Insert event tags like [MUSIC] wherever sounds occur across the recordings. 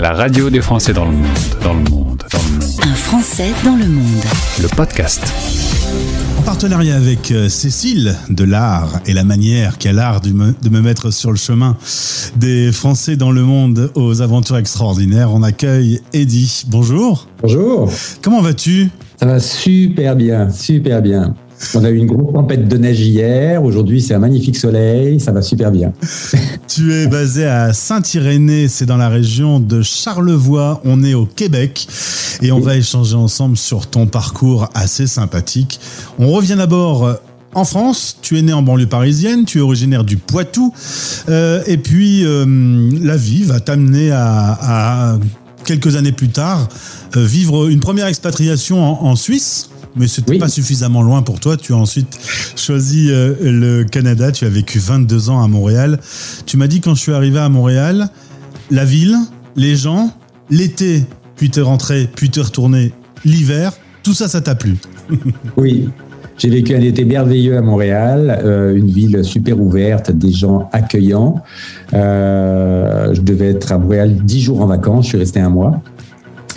La radio des Français dans le monde, dans le monde, dans le monde. Un Français dans le monde. Le podcast. En partenariat avec euh, Cécile de l'art et la manière qu'elle a l'art de me, de me mettre sur le chemin des Français dans le monde aux aventures extraordinaires, on accueille Eddy. Bonjour. Bonjour. Comment vas-tu? Ça va super bien, super bien. On a eu une grosse tempête de neige hier. Aujourd'hui, c'est un magnifique soleil. Ça va super bien. [LAUGHS] Tu es basé à Saint-Irénée, c'est dans la région de Charlevoix. On est au Québec et on va échanger ensemble sur ton parcours assez sympathique. On revient d'abord en France, tu es né en banlieue parisienne, tu es originaire du Poitou, euh, et puis euh, la vie va t'amener à, quelques années plus tard euh, vivre une première expatriation en Suisse mais c'était Oui. pas suffisamment loin pour toi. Tu as ensuite choisi euh, le Canada. Tu as vécu 22 ans à Montréal. Tu m'as dit quand je suis arrivé à Montréal, la ville, les gens, l'été, puis t'es rentré, puis t'es retourné l'hiver. Tout ça, ça t'a plu. [LAUGHS] Oui. J'ai vécu un été merveilleux à Montréal, euh, une ville super ouverte, des gens accueillants. Euh, je devais être à Montréal dix jours en vacances, je suis resté un mois.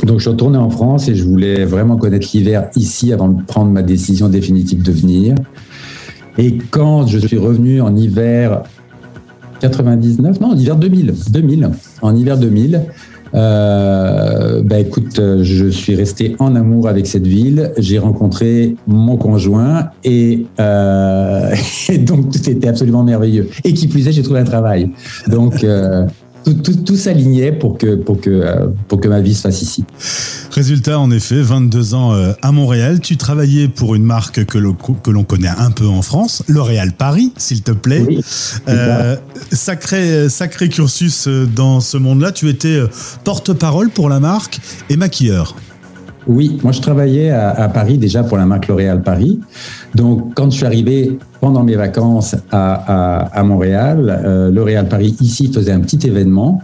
Donc je suis retourné en France et je voulais vraiment connaître l'hiver ici avant de prendre ma décision définitive de venir. Et quand je suis revenu en hiver 99, non, en hiver 2000, 2000, en hiver 2000, euh, bah écoute, je suis resté en amour avec cette ville. J'ai rencontré mon conjoint et, euh, [LAUGHS] et donc c'était absolument merveilleux. Et qui plus est, j'ai trouvé un travail. Donc euh, tout, tout, tout s'alignait pour que, pour, que, euh, pour que ma vie se fasse ici. Résultat, en effet, 22 ans euh, à Montréal. Tu travaillais pour une marque que l'on que l'on connaît un peu en France, L'Oréal Paris, s'il te plaît. Oui, Euh, sacré, sacré cursus dans ce monde-là. Tu étais porte-parole pour la marque et maquilleur. Oui, moi je travaillais à, Paris déjà pour la marque L'Oréal Paris. Donc quand je suis arrivé pendant mes vacances à, Montréal, euh, L'Oréal Paris ici faisait un petit événement.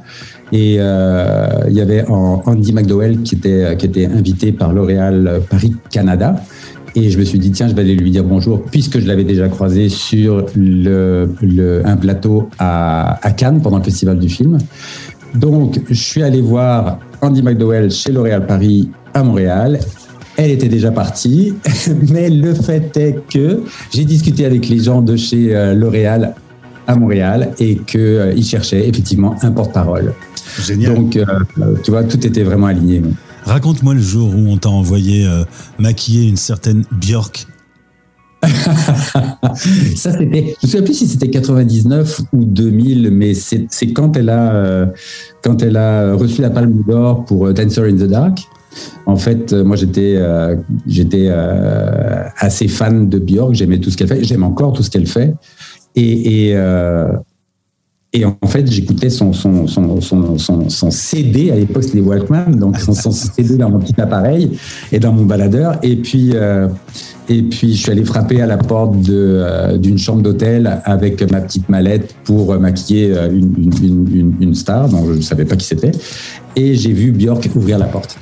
Et euh, il y avait Andy McDowell qui était, invité par L'Oréal Paris Canada. Et je me suis dit, tiens, je vais aller lui dire bonjour, puisque je l'avais déjà croisé sur un plateau à, à Cannes pendant le Festival du film. Donc, je suis allé voir Andy McDowell chez L'Oréal Paris à Montréal. Elle était déjà partie, [LAUGHS] mais le fait est que j'ai discuté avec les gens de chez euh, L'Oréal à Montréal et qu'ils cherchaient effectivement un porte-parole. Génial. Donc, euh, tu vois, tout était vraiment aligné. Raconte-moi le jour où on t'a envoyé euh, maquiller une certaine Björk. [LAUGHS] Ça, c'était. Je ne sais plus si c'était 99 ou 2000, mais c'est quand elle a euh, quand elle a reçu la Palme d'Or pour euh, Dancer in the Dark. En fait, euh, moi, j'étais euh, euh, assez fan de Björk. J'aimais tout ce qu'elle fait. J'aime encore tout ce qu'elle fait. Et, en fait, j'écoutais son, CD, à l'époque les Walkman, donc son, CD dans mon petit appareil et dans mon baladeur. Et puis, je suis allé frapper à la porte d'une chambre d'hôtel avec ma petite mallette pour maquiller une, une star, dont je ne savais pas qui c'était. Et j'ai vu Björk ouvrir la porte.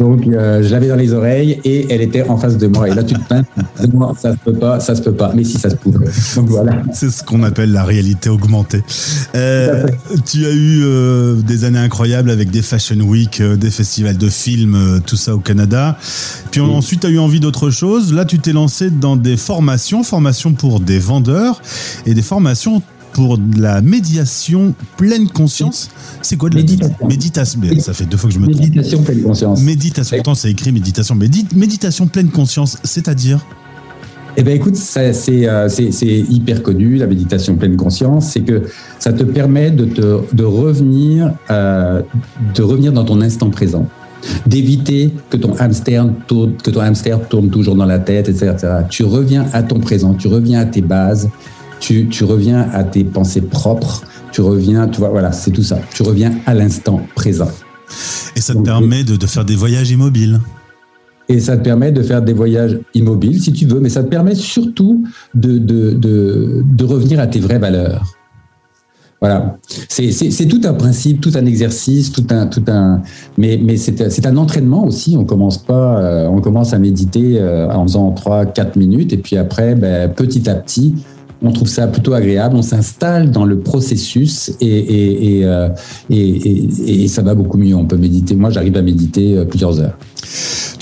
Donc, euh, je l'avais dans les oreilles et elle était en face de moi. Et là, tu te plains, [LAUGHS] moi, ça se peut pas, ça se peut pas. Mais si, ça se pouvait. Donc voilà. C'est ce qu'on appelle la réalité augmentée. Euh, tu as eu euh, des années incroyables avec des Fashion Week, des festivals de films, tout ça au Canada. Puis Oui. ensuite, tu as eu envie d'autre chose. Là, tu t'es lancé dans des formations, formations pour des vendeurs et des formations pour de la médiation pleine conscience. C'est quoi de la Méditation. méditation? Ça fait deux fois que je me trompe. Méditation, pleine conscience. Méditation. Pourtant, c'est écrit méditation. Mais dites méditation pleine conscience, c'est-à-dire? Eh ben écoute, euh, c'est- c'est hyper connu, la méditation pleine conscience, c'est que ça te permet de, te, de, revenir, euh, de revenir dans ton instant présent, d'éviter que ton hamster tourne, que ton hamster tourne toujours dans la tête, etc., etc. Tu reviens à ton présent, tu reviens à tes bases, tu, tu reviens à tes pensées propres, tu reviens, tu vois, voilà, c'est tout ça. Tu reviens à l'instant présent. Et ça te Donc, permet de, de faire des voyages immobiles. Et ça te permet de faire des voyages immobiles, si tu veux, mais ça te permet surtout de, de, de, de revenir à tes vraies valeurs. Voilà. C'est tout un principe, tout un exercice, tout un, tout un. Mais, mais c'est un entraînement aussi. On commence pas, euh, on commence à méditer euh, en faisant 3, 4 minutes, et puis après, ben, petit à petit, on trouve ça plutôt agréable, on s'installe dans le processus et, et, et, et, ça va beaucoup mieux. On peut méditer. Moi, j'arrive à méditer plusieurs heures.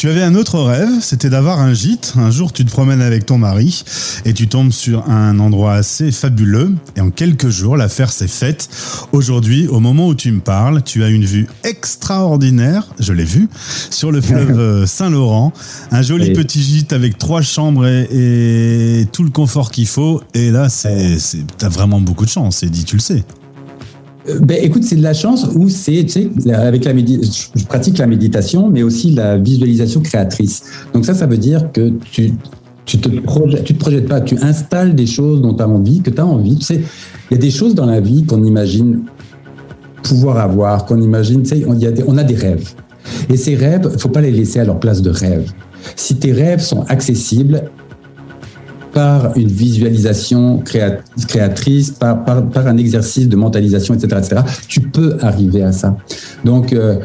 Tu avais un autre rêve, c'était d'avoir un gîte. Un jour, tu te promènes avec ton mari et tu tombes sur un endroit assez fabuleux. Et en quelques jours, l'affaire s'est faite. Aujourd'hui, au moment où tu me parles, tu as une vue extraordinaire, je l'ai vu, sur le fleuve [LAUGHS] Saint-Laurent. Un joli petit gîte avec trois chambres et, tout le confort qu'il faut. Et là, c'est, t'as vraiment beaucoup de chance, et dit, tu le sais. Ben, écoute, c'est de la chance ou c'est, tu sais, avec la je pratique la méditation, mais aussi la visualisation créatrice. Donc ça, ça veut dire que tu, tu te projettes, tu te pas, tu installes des choses dont tu as envie, que tu as envie. Tu sais, il y a des choses dans la vie qu'on imagine pouvoir avoir, qu'on imagine, tu sais, on, a des, on a des rêves. Et ces rêves, faut pas les laisser à leur place de rêve. Si tes rêves sont accessibles, par une visualisation créatrice, par, par, un exercice de mentalisation, etc., etc., tu peux arriver à ça. Donc, euh,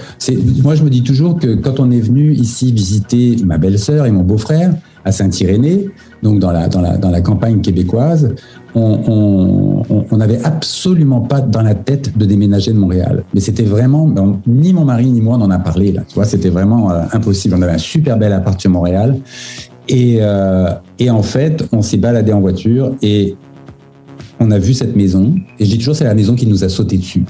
moi, je me dis toujours que quand on est venu ici visiter ma belle-sœur et mon beau-frère à Saint-Irénée, donc dans la, campagne québécoise, on n'avait absolument pas dans la tête de déménager de Montréal. Mais c'était vraiment, ni mon mari ni moi n'en a parlé. Là, tu vois, c'était vraiment euh, impossible. On avait un super bel appart sur Montréal et, euh, et en fait, on s'est baladé en voiture et on a vu cette maison, et je dis toujours c'est la maison qui nous a sauté dessus.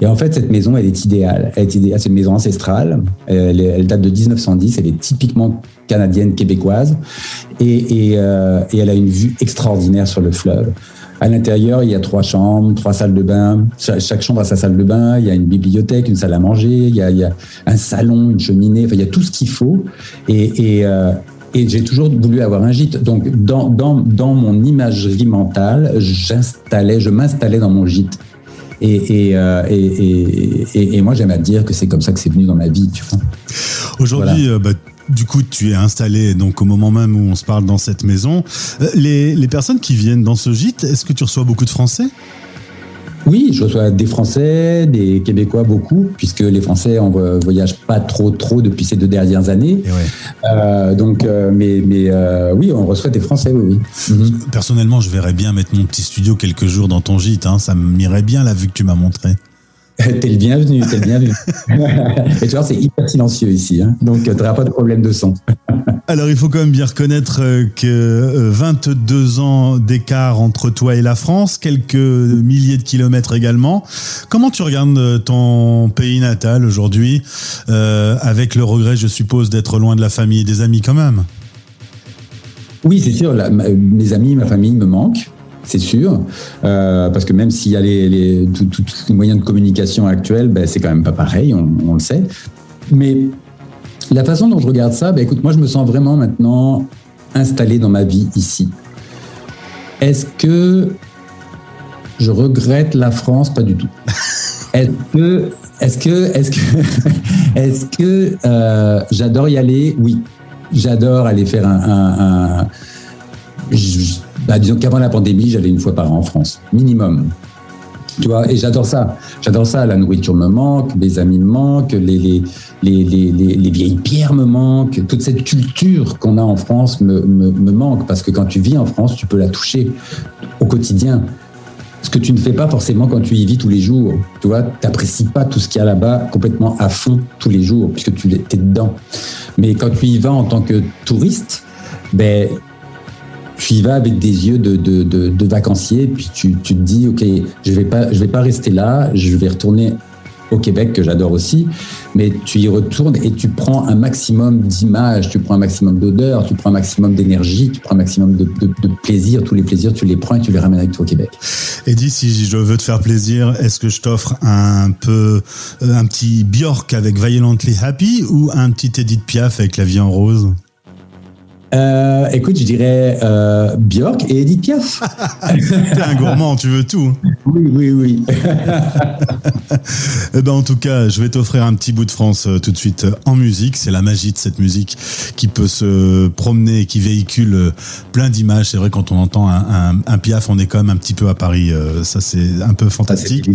Et en fait, cette maison, elle est idéale. Elle est idéale. C'est une maison ancestrale. Elle, date de 1910. Elle est typiquement canadienne, québécoise, et, et, euh, et, elle a une vue extraordinaire sur le fleuve. À l'intérieur, il y a trois chambres, trois salles de bain. Chaque chambre a sa salle de bain. Il y a une bibliothèque, une salle à manger. Il y a, il y a un salon, une cheminée. Enfin, il y a tout ce qu'il faut. Et, et, euh, et j'ai toujours voulu avoir un gîte. Donc, dans, dans, dans mon imagerie mentale, j'installais, je m'installais dans mon gîte. Et, et, euh, et, et, moi, j'aime à dire que c'est comme ça que c'est venu dans ma vie, tu vois. Aujourd'hui, euh, bah, du coup, tu es installé donc au moment même où on se parle dans cette maison. Euh, les, les personnes qui viennent dans ce gîte, est-ce que tu reçois beaucoup de Français? Oui, je reçois des Français, des Québécois beaucoup, puisque les Français on voyage pas trop trop depuis ces deux dernières années. Euh, donc, euh, mais, mais euh, oui, on reçoit des Français, oui. oui. Mhm. Personnellement, je verrais bien mettre mon petit studio quelques jours dans ton gîte. Hein. Ça m'irait bien la vue que tu m'as montré. [LAUGHS] T'es le bienvenu, t'es le bienvenu. [LAUGHS] Et tu vois, c'est hyper silencieux ici, hein. donc tu n'auras pas de problème de son. [LAUGHS] Alors, il faut quand même bien reconnaître euh, que 22 euh, ans d'écart entre toi et la France, quelques milliers de kilomètres également. Comment tu regardes euh, ton pays natal aujourd'hui, avec le regret, je suppose, d'être loin de la famille et des amis quand même? Oui, c'est sûr, mes amis, ma famille me manquent c'est sûr, euh, parce que même s'il y a les, les, tous les moyens de communication actuels, ben, c'est quand même pas pareil, on, le sait. Mais la façon dont je regarde ça, ben, écoute, moi je me sens vraiment maintenant installé dans ma vie ici. Est-ce que je regrette la France? Pas du tout. [LAUGHS] Est-ce que, est-ce que, est-ce que, [LAUGHS] est-ce que euh, j'adore y aller? Oui, j'adore aller faire un, un, un bah, disons qu'avant la pandémie, j'allais une fois par an en France, minimum. Tu vois, et j'adore ça. J'adore ça. La nourriture me manque, les amis me manquent, les, les, les, les, vieilles pierres me manquent. Toute cette culture qu'on a en France me, me, me, manque parce que quand tu vis en France, tu peux la toucher au quotidien. Ce que tu ne fais pas forcément quand tu y vis tous les jours. Tu vois, tu n'apprécies pas tout ce qu'il y a là-bas complètement à fond tous les jours puisque tu es dedans. Mais quand tu y vas en tant que touriste, ben, tu y vas avec des yeux de, de, de, vacancier, puis tu, tu, te dis, OK, je vais vais pas rester là, je vais retourner au Québec, que j'adore aussi, mais tu y retournes et tu prends un maximum d'images, tu prends un maximum d'odeurs, tu prends un maximum d'énergie, tu prends un maximum de, de, plaisir. Tous les plaisirs, tu les prends et tu les ramènes avec toi au Québec. Eddie, si je veux te faire plaisir, est-ce que je t'offre un peu euh, un petit Björk avec Violently Happy ou un petit Edith Piaf avec La vie en rose? Euh, écoute, je dirais euh, Björk et Edith Piaf. [LAUGHS] T'es un gourmand, tu veux tout. Oui, oui, oui. [LAUGHS] eh ben, en tout cas, je vais t'offrir un petit bout de France euh, tout de suite euh, en musique. C'est la magie de cette musique qui peut se promener et qui véhicule plein d'images. C'est vrai, quand on entend un, un, un, Piaf, on est quand même un petit peu à Paris. Ça, c'est un peu fantastique.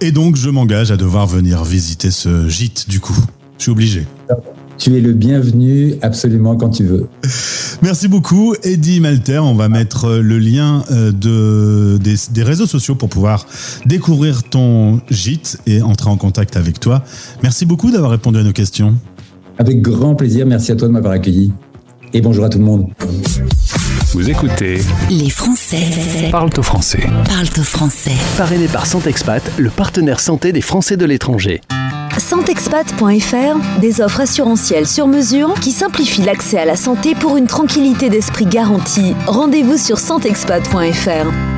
et donc, je m'engage à devoir venir visiter ce gîte, du coup. Je suis obligé. Tu es le bienvenu absolument quand tu veux. Merci beaucoup, Eddie Malter. On va mettre le lien euh, de, des, des réseaux sociaux pour pouvoir découvrir ton gîte et entrer en contact avec toi. Merci beaucoup d'avoir répondu à nos questions. Avec grand plaisir. Merci à toi de m'avoir accueilli. Et bonjour à tout le monde. Vous écoutez Les Français Parle au français. parlent au français. Parrainé par Santexpat, le partenaire santé des Français de l'étranger. Santexpat.fr, des offres assurantielles sur mesure qui simplifient l'accès à la santé pour une tranquillité d'esprit garantie. Rendez-vous sur santexpat.fr.